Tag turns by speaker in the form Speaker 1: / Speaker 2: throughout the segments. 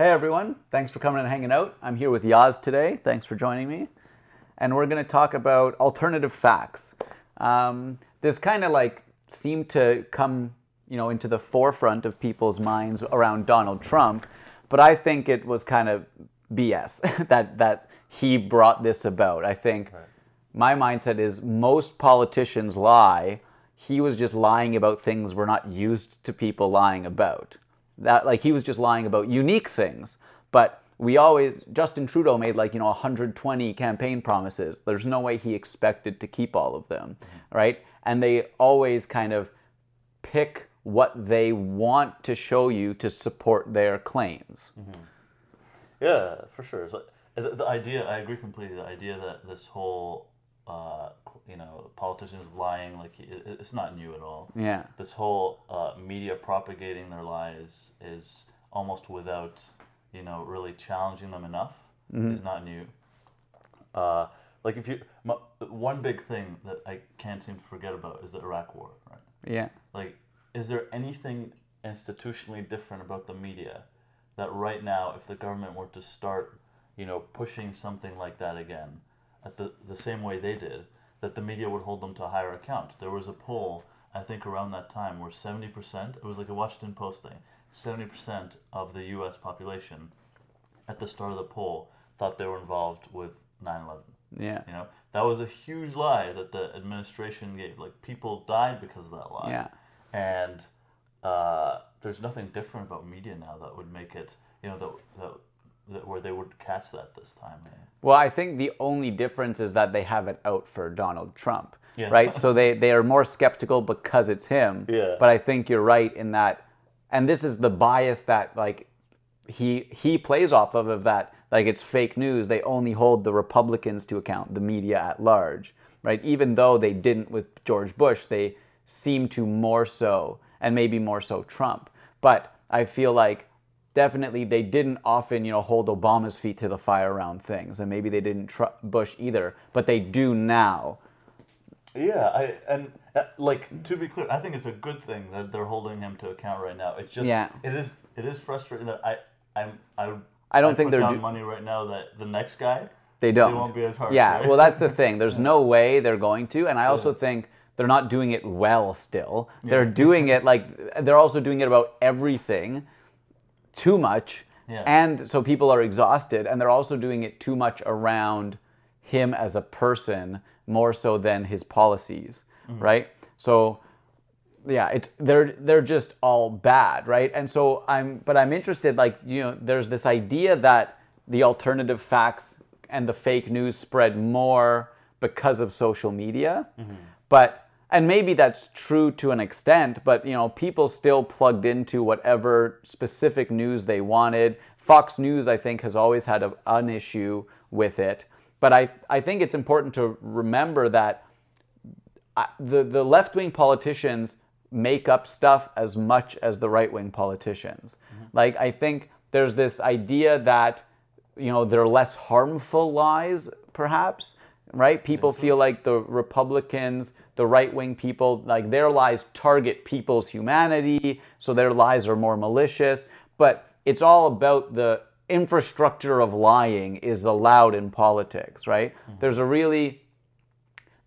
Speaker 1: Hey everyone, thanks for coming and hanging out. I'm here with Yaz today. Thanks for joining me. And we're going to talk about alternative facts. Um, this kind of like seemed to come, you know, into the forefront of people's minds around Donald Trump, but I think it was kind of BS that that he brought this about. I think
Speaker 2: Right.
Speaker 1: my mindset is most politicians lie. He was just lying about things we're not used to people lying about. That like he was just lying about unique things. But we always Justin Trudeau made like, you know, 120 campaign promises. There's no way he expected to keep all of them, mm-hmm. right? And they always kind of pick what they want to show you to support their claims. Mm-hmm.
Speaker 2: Yeah, for sure. So the, the idea, I agree completely. The idea that this whole, uh, you know, politicians lying, like it, it's not new at all.
Speaker 1: Yeah.
Speaker 2: This whole uh, media propagating their lies is almost without, you know, really challenging them enough. Is not new. Uh, like if you, m- one big thing that I can't seem to forget about is the Iraq War, right?
Speaker 1: Yeah.
Speaker 2: like is there anything institutionally different about the media that right now if the government were to start you know pushing something like that again at the, the same way they did that the media would hold them to a higher account there was a poll i think around that time where 70% it was like a washington post thing 70% of the us population at the start of the poll thought they were involved with 9-11
Speaker 1: Yeah.
Speaker 2: you know that was a huge lie that the administration gave like people died because of that lie
Speaker 1: Yeah.
Speaker 2: and uh, there's nothing different about media now that would make it you know that, that, that where they would catch that this time eh?
Speaker 1: Well, I think the only difference is that they have it out for Donald Trump,
Speaker 2: Yeah.
Speaker 1: right? So they, they are more skeptical because it's him.
Speaker 2: Yeah.
Speaker 1: But I think you're right in that, and this is the bias that like he he plays off of of that like it's fake news. They only hold the Republicans to account, the media at large, right? Even though they didn't with George Bush, they seem to more so, and maybe more so Trump. But I feel like definitely they didn't often you know hold obama's feet to the fire around things and maybe they didn't tr- bush either but they do now.
Speaker 2: Yeah i and uh, like to be clear i think it's a good thing that they're holding him to account right now. It's just
Speaker 1: Yeah.
Speaker 2: it is it is frustrating that i i'm i
Speaker 1: I don't
Speaker 2: I'd
Speaker 1: think they're
Speaker 2: down
Speaker 1: do-
Speaker 2: money right now that the next guy
Speaker 1: they don't.
Speaker 2: They won't be as harsh,
Speaker 1: yeah
Speaker 2: right?
Speaker 1: well that's the thing. There's no way they're going to and i also think they're not doing it well still. They're doing it like they're also doing it about everything too much
Speaker 2: Yeah.
Speaker 1: and so people are exhausted and they're also doing it too much around him as a person more so than his policies mm-hmm. right? So yeah it's they're they're just all bad right? And so i'm but i'm interested like you know there's this idea that the alternative facts and the fake news spread more because of social media. Mm-hmm. But and maybe that's true to an extent but you know people still plugged into whatever specific news they wanted fox news i think has always had a, an issue with it but i i think it's important to remember that uh, the the left wing politicians make up stuff as much as the right wing politicians. Mm-hmm. Like I think there's this idea that you know they're less harmful lies, perhaps, right? People feel like the Republicans, the right wing people, like their lies target people's humanity, so their lies are more malicious. But it's all about the infrastructure of lying is allowed in politics, right? There's a really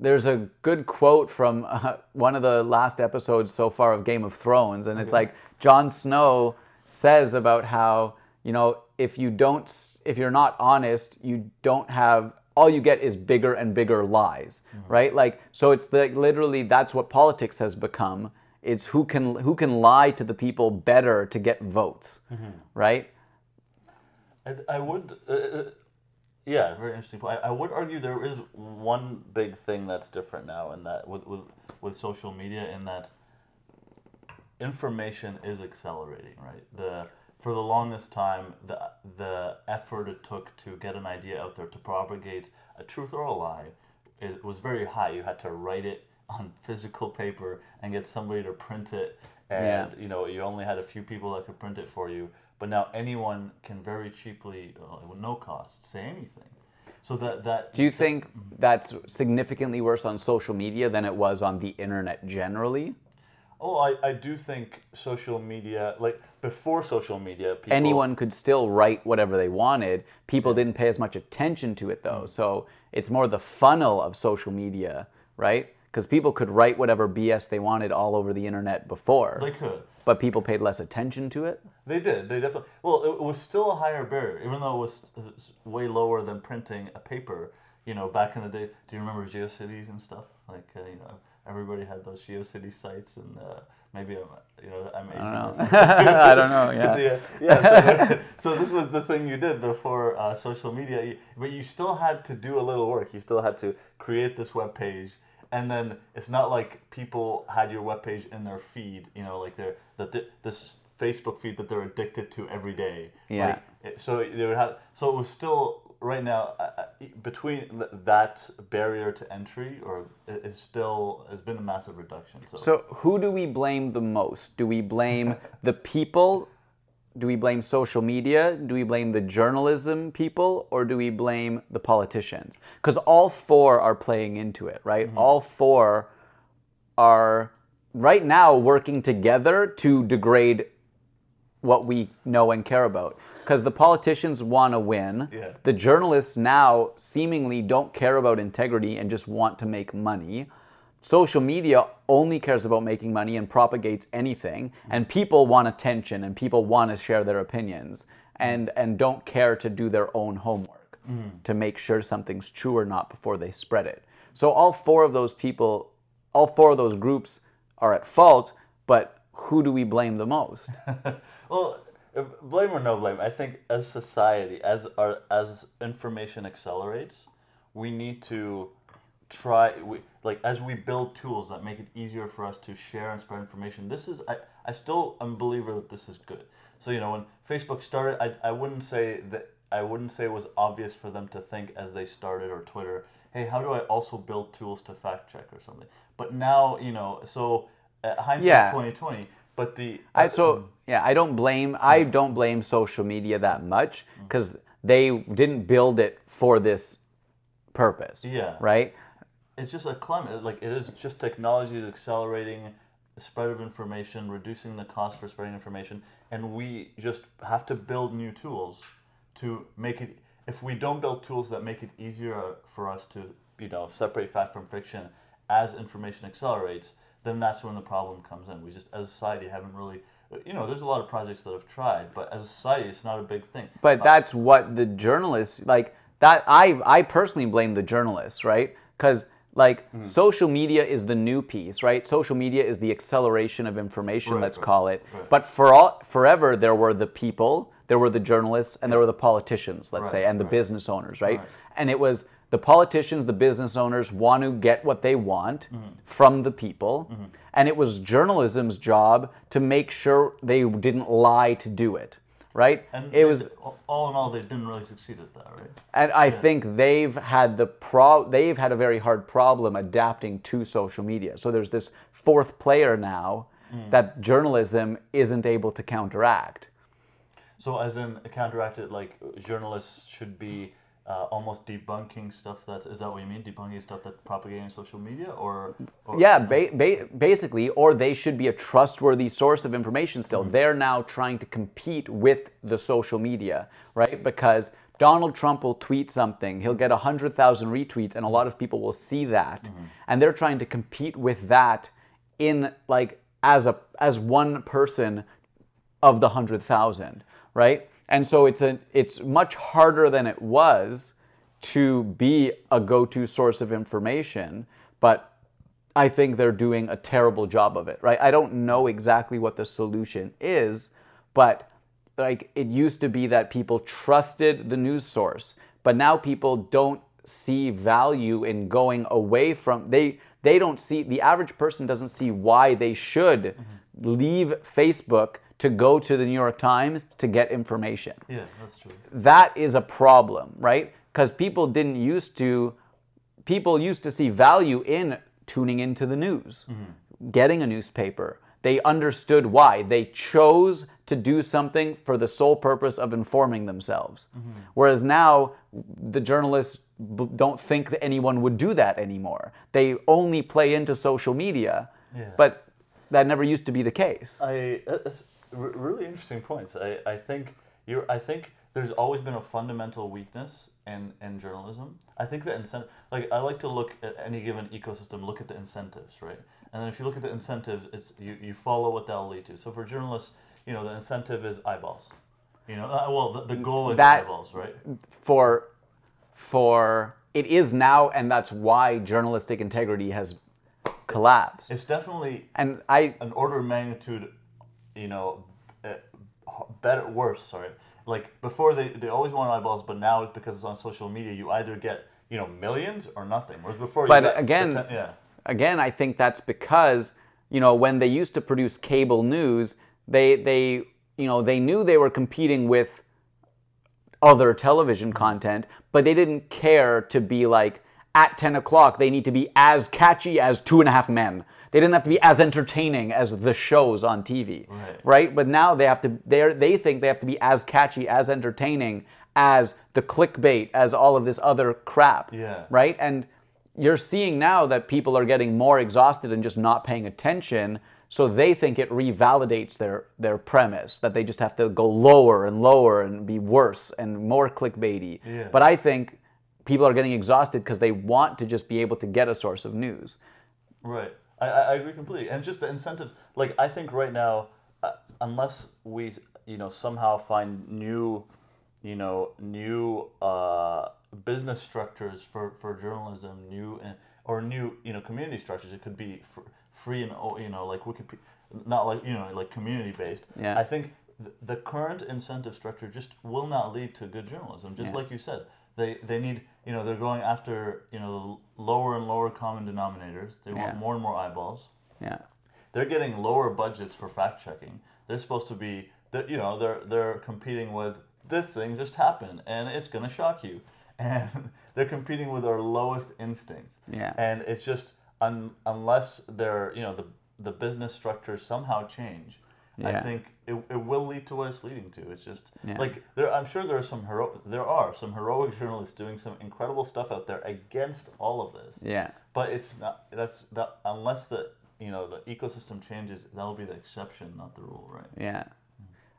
Speaker 1: there's a good quote from uh, one of the last episodes so far of Game of Thrones, and it's like Jon Snow says about how you know if you don't, if you're not honest, you don't have. All you get is bigger and bigger lies, right? Like so, it's the literally that's what politics has become. It's who can who can lie to the people better to get votes, right?
Speaker 2: I, I would, uh, uh, yeah, very interesting point. I, I would argue there is one big thing that's different now, in that with with, with social media, in that information is accelerating, right? The for the longest time, the the effort it took to get an idea out there to propagate a truth or a lie, it was very high. You had to write it on physical paper and get somebody to print it, and
Speaker 1: Yeah.
Speaker 2: you know you only had a few people that could print it for you. But now anyone can very cheaply, uh, with no cost, say anything. So that that
Speaker 1: Do you think that's significantly worse on social media than it was on the internet generally?
Speaker 2: Oh, I, I do think social media, like before social media, people,
Speaker 1: anyone could still write whatever they wanted. People didn't pay as much attention to it
Speaker 2: Mm.
Speaker 1: though. So it's more the funnel of social media, right? Because people could write whatever BS they wanted all over the internet before,
Speaker 2: they could.
Speaker 1: but people paid less attention to it.
Speaker 2: They did. They definitely. Well, it, was still a higher barrier, even though it was, it was way lower than printing a paper. You know, back in the day, do you remember GeoCities and stuff? Like, uh, you know, everybody had those GeoCities sites, and uh, maybe I'm, you know, I'm Asian.
Speaker 1: I don't know. I don't know. Yeah.
Speaker 2: yeah. yeah so, so this was the thing you did before uh, social media, but you still had to do a little work. You still had to create this web page, and then it's not like people had your web page in their feed. You know, like they're that th- this Facebook feed that they're addicted to every day.
Speaker 1: Yeah.
Speaker 2: Like, it- so they would have. So it was still right now uh, uh, between that barrier to entry, or it's still has been a massive reduction. So,
Speaker 1: So who do we blame the most? Do we blame the people? Do we blame social media? Do we blame the journalism people? Or do we blame the politicians? Because all four are playing into it, right? All four are right now working together to degrade what we know and care about. Because the politicians want to win.
Speaker 2: Yeah.
Speaker 1: The journalists now seemingly don't care about integrity and just want to make money. Social media only cares about making money and propagates anything. And people want attention and people want to share their opinions and, and don't care to do their own homework mm. to make sure something's true or not before they spread it. So all four of those people, all four of those groups are at fault, but who do we blame the most?
Speaker 2: well, blame or no blame, I think as society, as our as information accelerates, we need to try we like as we build tools that make it easier for us to share and spread information. This is I, I still am a believer that this is good. So you know when Facebook started, I, I wouldn't say that I wouldn't say it was obvious for them to think as they started or Twitter, hey, how do I also build tools to fact check or something? But now you know, so uh, hindsight's
Speaker 1: Yeah.
Speaker 2: twenty twenty. But the
Speaker 1: I so mm, yeah, I don't blame I don't blame social media that much mm. because they didn't build it for this purpose.
Speaker 2: Yeah.
Speaker 1: Right.
Speaker 2: it's just a climate like it is just technology is accelerating the spread of information reducing the cost for spreading information and we just have to build new tools to make it if we don't build tools that make it easier for us to you know separate fact from fiction as information accelerates then that's when the problem comes in we just as a society haven't really you know there's a lot of projects that have tried but as a society it's not a big thing
Speaker 1: But that's what the journalists like. That I I personally blame the journalists, right? Because like
Speaker 2: Hmm.
Speaker 1: social media is the new piece, right? Social media is the acceleration of information,
Speaker 2: Right,
Speaker 1: let's
Speaker 2: right,
Speaker 1: call it.
Speaker 2: right.
Speaker 1: But for all forever, there were the people, there were the journalists, and there were the politicians, let's say, and the business owners? Right. And it was the politicians, the business owners want to get what they want
Speaker 2: Mm-hmm.
Speaker 1: from the people, and it was journalism's job to make sure they didn't lie to do it, right?
Speaker 2: and
Speaker 1: it
Speaker 2: they-
Speaker 1: was
Speaker 2: all in all they didn't really succeed at that right
Speaker 1: and I think they've had the pro they've had a very hard problem adapting to social media. So there's this fourth player now
Speaker 2: Mm.
Speaker 1: that journalism isn't able to counteract.
Speaker 2: So, as in counteracted, like journalists should be uh, almost debunking stuff that is that what you mean? Debunking stuff that propagating social media, or, or
Speaker 1: Yeah, ba- ba- basically, or they should be a trustworthy source of information still. They're now trying to compete with the social media, right? Because Donald Trump will tweet something, he'll get 100,000 retweets, and a lot of people will see that. And they're trying to compete with that in like as a as one person of the 100,000, right? And so it's a it's much harder than it was to be a go-to source of information, but I think they're doing a terrible job of it, right? I don't know exactly what the solution is, but like it used to be that people trusted the news source, but now people don't see value in going away from they they don't see the average person doesn't see why they should mm-hmm. leave Facebook to go to the New York Times to get information
Speaker 2: yeah, that's true.
Speaker 1: that is a problem, right? Because people didn't used to, people used to see value in tuning into the news, mm-hmm. getting a newspaper. They understood why. They chose to do something for the sole purpose of informing themselves. Mm-hmm. Whereas now, the journalists b- don't think that anyone would do that anymore. They only play into social media.
Speaker 2: Yeah.
Speaker 1: But that never used to be the case.
Speaker 2: I uh, that's r- really interesting points. I, I think you're I think there's always been a fundamental weakness in, in journalism. I think the incentive like I like to look at any given ecosystem, look at the incentives, right? And then if you look at the incentives, it's you, you follow what that'll lead to. So for journalists, you know, the incentive is eyeballs. You know, uh, well, the, the goal is
Speaker 1: That-
Speaker 2: eyeballs, right?
Speaker 1: for for it is now and that's why journalistic integrity has collapsed
Speaker 2: It's definitely
Speaker 1: and i
Speaker 2: an order of magnitude, you know, uh, better, worse. Sorry, like before they they always wanted eyeballs, but now it's because it's on social media. You either get you know millions or nothing. Whereas before,
Speaker 1: But again-
Speaker 2: ten- yeah,
Speaker 1: again i think that's because you know when they used to produce cable news they they you know they knew they were competing with other television content but they didn't care to be like at 10 o'clock they need to be as catchy as two and a half men they didn't have to be as entertaining as the shows on tv
Speaker 2: Right.
Speaker 1: but now they have to they they think they have to be as catchy as entertaining as the clickbait as all of this other crap
Speaker 2: Yeah.
Speaker 1: right and you're seeing now that people are getting more exhausted and just not paying attention so they think it revalidates their their premise that they just have to go lower and lower and be worse and more clickbaity
Speaker 2: Yeah.
Speaker 1: but i think people are getting exhausted because they want to just be able to get a source of news
Speaker 2: right. I, I agree completely. And just the incentives, like I think right now, uh, unless we you know somehow find new, you know, new uh, business structures for for journalism, new or new you know community structures. It could be fr- free and oh, you know like Wikipedia, not like you know like community based.
Speaker 1: Yeah.
Speaker 2: I think th- the current incentive structure just will not lead to good journalism. Just
Speaker 1: Yeah.
Speaker 2: like you said, they they need you know they're going after you know the lower and lower common denominators. They
Speaker 1: Yeah.
Speaker 2: want more and more eyeballs.
Speaker 1: yeah
Speaker 2: They're getting lower budgets for fact checking. They're supposed to be that you know they're they're competing with this thing just happened and it's gonna shock you, and they're competing with our lowest instincts.
Speaker 1: Yeah.
Speaker 2: And it's just un, unless they're you know the the business structures somehow change. I think it, it will lead to what it's leading to. It's just
Speaker 1: Yeah.
Speaker 2: like there. I'm sure there are some hero. There are some heroic journalists doing some incredible stuff out there against all of this.
Speaker 1: yeah
Speaker 2: But it's not. That's that unless the you know the ecosystem changes, that'll be the exception, not the rule, right?
Speaker 1: Yeah.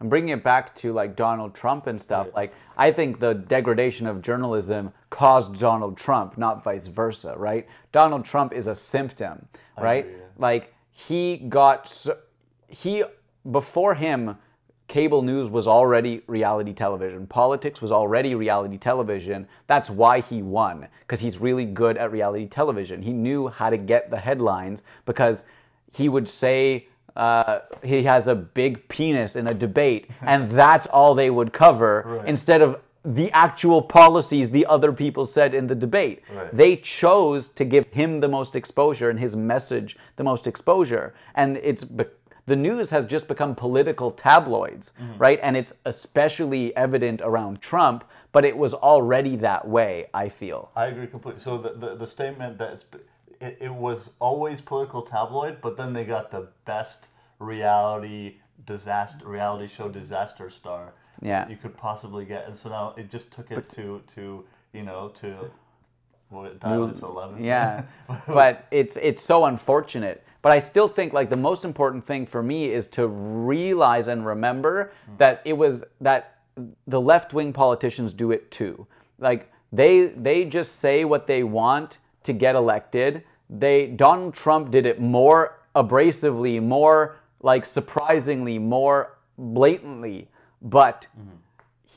Speaker 1: And bringing it back to like Donald Trump and stuff,
Speaker 2: Right.
Speaker 1: like I think the degradation of journalism caused Donald Trump, not vice versa, right? Donald Trump is a symptom, right?
Speaker 2: agree, yeah.
Speaker 1: Like he got so, he before him cable news was already reality television. Politics was already reality television. That's why he won because he's really good at reality television. He knew how to get the headlines because he would say uh, he has a big penis in a debate, and that's all they would cover
Speaker 2: Right.
Speaker 1: instead of the actual policies the other people said in the debate.
Speaker 2: Right.
Speaker 1: They chose to give him the most exposure and his message the most exposure, and it's the news has just become political tabloids, mm-hmm. right? And it's especially evident around Trump, but it was already that way. I feel.
Speaker 2: I agree completely. So the the, the statement that it's, it, it was always political tabloid, but then they got the best reality disaster reality show disaster star
Speaker 1: Yeah.
Speaker 2: you could possibly get, and so now it just took it to to you know to dialed it to eleven.
Speaker 1: Yeah, but it's it's so unfortunate. But I still think like the most important thing for me is to realize and remember hmm. that it was that the left wing politicians do it too. Like they they just say what they want to get elected. They Donald Trump did it more abrasively, more like surprisingly, more blatantly, but mm-hmm.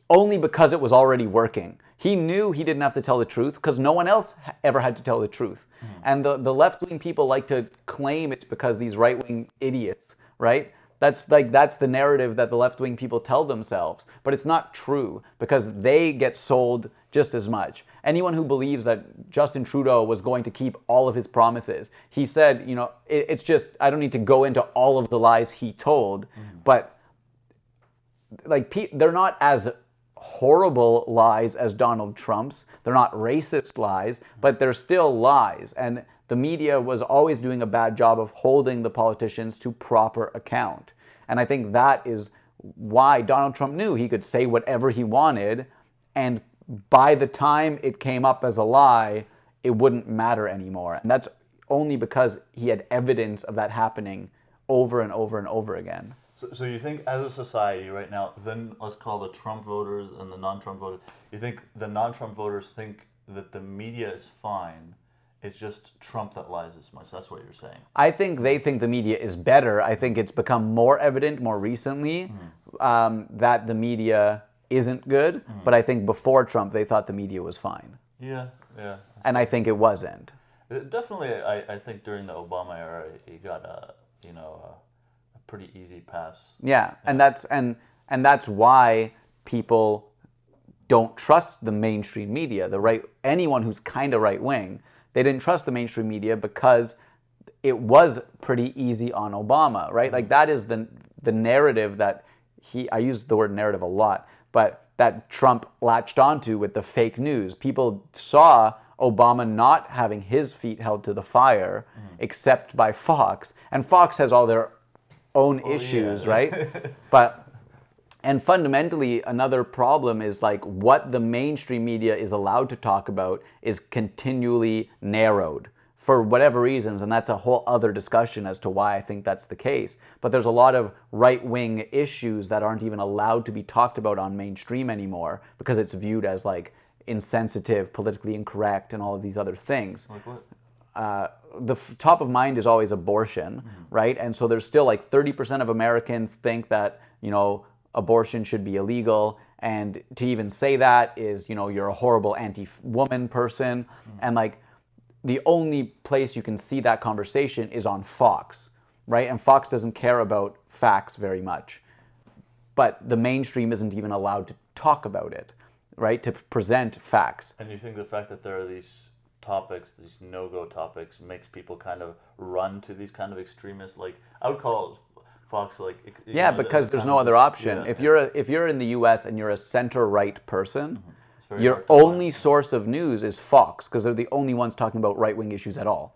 Speaker 1: only because it was already working. He knew he didn't have to tell the truth because no one else ever had to tell the truth. Hmm. And the, the left wing people like to claim it's because these right wing idiots, right? That's like that's the narrative that the left wing people tell themselves, but it's not true because they get sold just as much. Anyone who believes that Justin Trudeau was going to keep all of his promises, he said, you know, it, it's just I don't need to go into all of the lies he told, hmm. but like pe- they're not as horrible lies as Donald Trump's. They're not racist lies, but they're still lies. And the media was always doing a bad job of holding the politicians to proper account. And I think that is why Donald Trump knew he could say whatever he wanted and by the time it came up as a lie, it wouldn't matter anymore. And that's only because he had evidence of that happening over and over and over again.
Speaker 2: So, so you think as a society right now, then let's call the Trump voters and the non-Trump voters. You think the non-Trump voters think that the media is fine. It's just Trump that lies as much. That's what you're saying.
Speaker 1: I think they think the media is better. I think it's become more evident more recently um, that the media isn't good. But I think before Trump, they thought the media was fine.
Speaker 2: Yeah, yeah.
Speaker 1: And I think it wasn't.
Speaker 2: Uh, Definitely, I, I think during the Obama era, you got a you know a, a pretty easy pass.
Speaker 1: Yeah, and that's and and that's why people don't trust the mainstream media. The right anyone who's kind of right wing, they didn't trust the mainstream media because it was pretty easy on Obama, right? Like mm-hmm. that is the the narrative that he I use the word narrative a lot, but that Trump latched onto with the fake news. People saw Obama not having his feet held to the fire mm-hmm. except by Fox. And Fox has all their own issues, right? but and fundamentally, another problem is like what the mainstream media is allowed to talk about is continually narrowed for whatever reasons. And that's a whole other discussion as to why I think that's the case. But there's a lot of right wing issues that aren't even allowed to be talked about on mainstream anymore because it's viewed as like insensitive, politically incorrect, and all of these other things
Speaker 2: Like what?
Speaker 1: uh, the f- top of mind is always abortion, mm-hmm. right? And so there's still like 30% of Americans think that, you know, abortion should be illegal. And to even say that is, you know, you're a horrible anti woman person. Mm-hmm. And like the only place you can see that conversation is on Fox, right? And Fox doesn't care about facts very much. But the mainstream isn't even allowed to talk about it, right? To present facts.
Speaker 2: And you think the fact that there are these topics, these no-go topics, makes people kind of run to these kind of extremists? Like I would call Fox like
Speaker 1: Yeah, because there's no other option.
Speaker 2: yeah,
Speaker 1: if
Speaker 2: yeah.
Speaker 1: you're a, if you're in the U.S. and you're a center right person,
Speaker 2: mm-hmm. very
Speaker 1: your
Speaker 2: hard to find.
Speaker 1: only source of news is Fox because they're the only ones talking about right wing issues at all.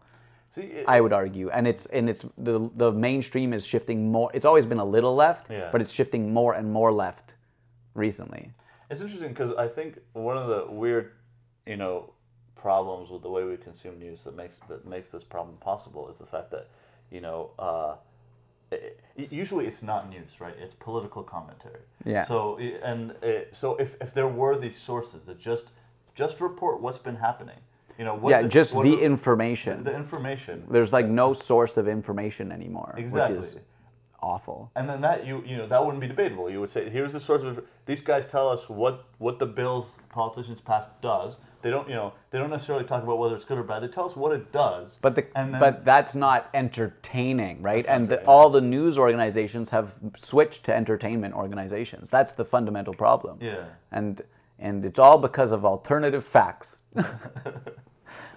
Speaker 2: see, it,
Speaker 1: I would argue, and it's and it's the the mainstream is shifting more. It's always been a little left,
Speaker 2: Yeah.
Speaker 1: but it's shifting more and more left recently.
Speaker 2: It's interesting because I think one of the weird, you know, problems with the way we consume news that makes that makes this problem possible is the fact that, you know, uh, it, it- usually it's not news, right? It's political commentary.
Speaker 1: Yeah.
Speaker 2: So and uh, so if, if there were these sources that just just report what's been happening, you know, what
Speaker 1: yeah,
Speaker 2: the-
Speaker 1: just the
Speaker 2: are-
Speaker 1: information.
Speaker 2: the information.
Speaker 1: There's like no source of information anymore,
Speaker 2: Exactly.
Speaker 1: Awful.
Speaker 2: And then that you you know that wouldn't be debatable. You would say here's the source of these guys tell us what what the bills politicians pass does. They don't you know they don't necessarily talk about whether it's good or bad. They tell us what it does.
Speaker 1: But the
Speaker 2: and then,
Speaker 1: but that's not entertaining, right? And the, all the news organizations have switched to entertainment organizations. That's the fundamental problem.
Speaker 2: yeah
Speaker 1: And and it's all because of alternative facts,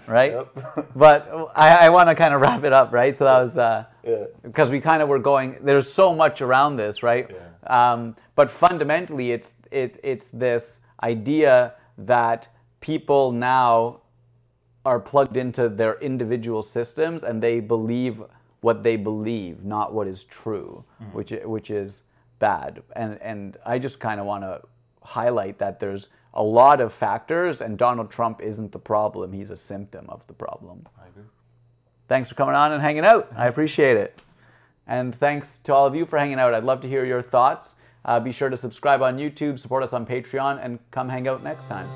Speaker 1: right?
Speaker 2: Yep.
Speaker 1: But I, I want to kind of wrap it up, right? So that was uh,
Speaker 2: yeah
Speaker 1: because we kind of were going. There's so much around this, right? Um, but fundamentally, it's it, it's this idea that people now are plugged into their individual systems and they believe what they believe, not what is true, which which is bad. And and I just kind of want to highlight that there's a lot of factors, and Donald Trump isn't the problem; he's a symptom of the problem.
Speaker 2: I agree.
Speaker 1: Thanks for coming on and hanging out. I appreciate it. And thanks to all of you for hanging out. I'd love to hear your thoughts. Uh, be sure to subscribe on YouTube, support us on Patreon, and come hang out next time.